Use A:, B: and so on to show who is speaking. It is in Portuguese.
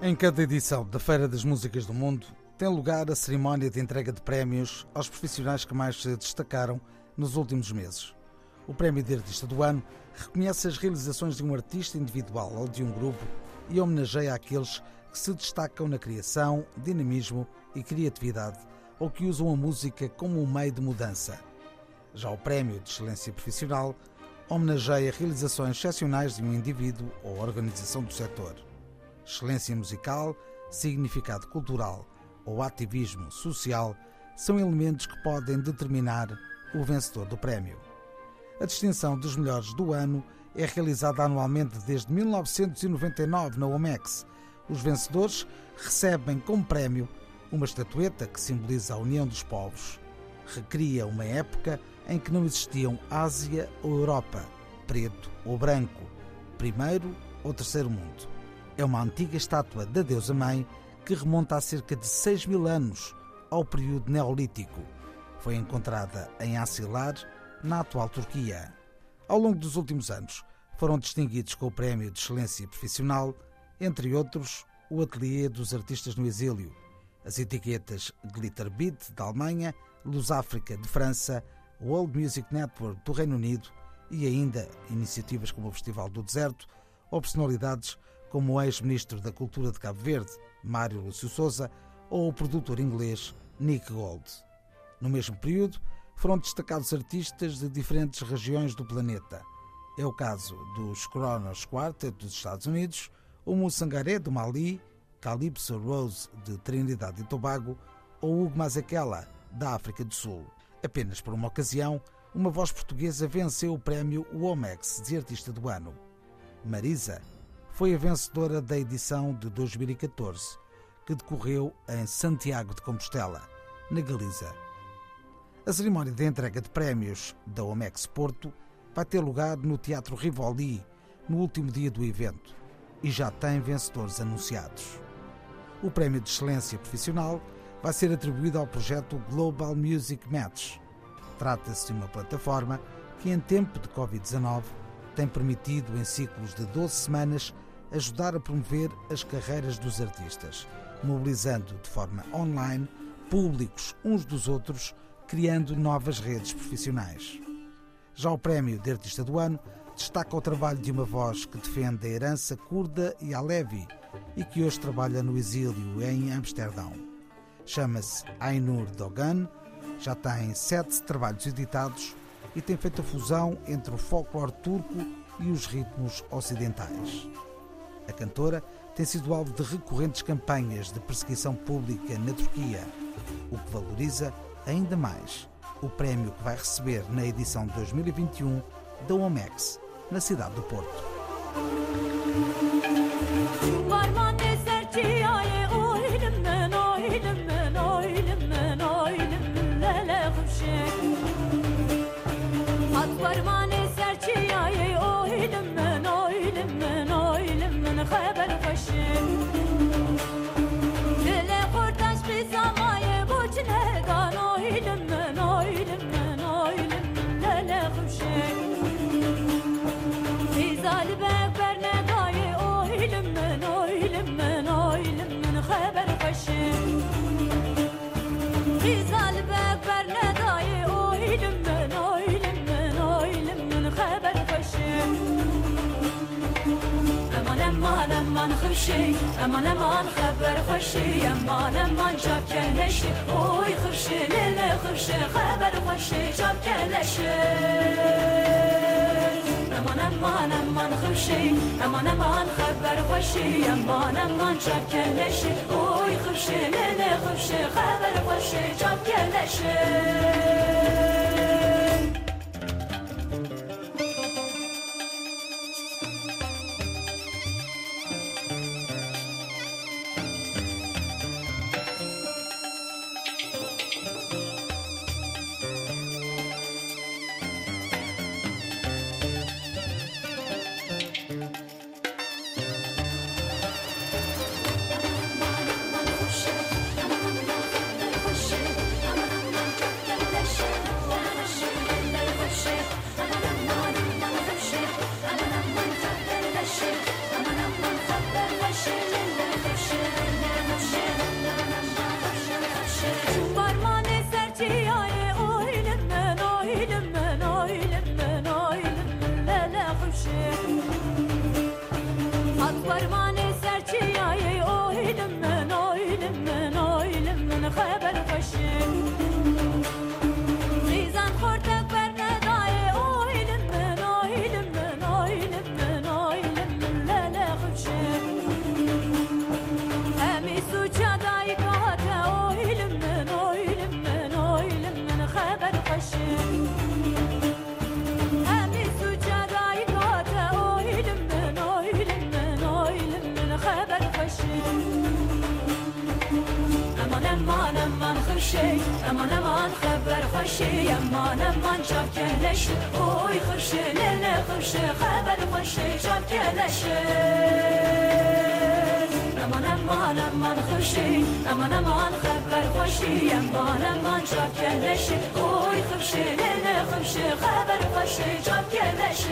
A: Em cada edição da Feira das Músicas do Mundo tem lugar a cerimónia de entrega de prémios aos profissionais que mais se destacaram nos últimos meses. O Prémio de Artista do Ano reconhece as realizações de um artista individual ou de um grupo e homenageia aqueles que se destacam na criação, dinamismo e criatividade ou que usam a música como um meio de mudança. Já o Prémio de Excelência Profissional homenageia realizações excepcionais de um indivíduo ou organização do setor excelência musical, significado cultural ou ativismo social são elementos que podem determinar o vencedor do prémio. A distinção dos melhores do ano é realizada anualmente desde 1999 na OMEX. Os vencedores recebem como prémio uma estatueta que simboliza a união dos povos. Recria uma época em que não existiam Ásia ou Europa, preto ou branco, primeiro ou terceiro mundo é uma antiga estátua da deusa mãe que remonta a cerca de 6 mil anos ao período neolítico. Foi encontrada em Asilar, na atual Turquia. Ao longo dos últimos anos, foram distinguidos com o Prémio de Excelência Profissional, entre outros, o Ateliê dos Artistas no Exílio, as etiquetas Glitter Beat da Alemanha, Luz África de França, World Music Network do Reino Unido e ainda iniciativas como o Festival do Deserto ou personalidades como o ex-ministro da Cultura de Cabo Verde, Mário Lúcio Souza, ou o produtor inglês Nick Gold. No mesmo período, foram destacados artistas de diferentes regiões do planeta. É o caso dos Kronos Quartet dos Estados Unidos, o Mussangaré do Mali, Calypso Rose de Trinidade e Tobago ou Hugo Mazekela da África do Sul. Apenas por uma ocasião, uma voz portuguesa venceu o prémio Womex de Artista do Ano. Marisa foi a vencedora da edição de 2014, que decorreu em Santiago de Compostela, na Galiza. A cerimónia de entrega de prémios da Omex Porto vai ter lugar no Teatro Rivoli no último dia do evento e já tem vencedores anunciados. O Prémio de Excelência Profissional vai ser atribuído ao projeto Global Music Match. Trata-se de uma plataforma que, em tempo de Covid-19, tem permitido, em ciclos de 12 semanas, ajudar a promover as carreiras dos artistas, mobilizando de forma online públicos uns dos outros, criando novas redes profissionais. Já o Prémio de Artista do Ano destaca o trabalho de uma voz que defende a herança curda e alevi e que hoje trabalha no exílio em Amsterdão. Chama-se Ainur Dogan, já tem sete trabalhos editados e tem feito a fusão entre o folclore turco e os ritmos ocidentais. A cantora tem sido alvo de recorrentes campanhas de perseguição pública na Turquia, o que valoriza ainda mais o prémio que vai receber na edição 2021 da OMEX, na cidade do Porto.
B: امان خرشی امان امان خبر خوشی امان امان جاب کلشی اوی خرشی لیل خرشی خبر خوشی جاب کلشی امان امان امان خرشی امان امان خبر خوشی امان امان جاب کلشی اوی خرشی لیل خرشی خبر خوشی جاب کلشی varma خورشید امان امان خبر خوشی امان امان چاپ کلش. اوی خوشی لیل خوشی خبر خوشی چاپ کلش. امان امان امان خوشی امان امان خبر خوشی امان امان چاپ کلش. اوی خوشی لیل خوشی خبر خوشی چاپ کلش.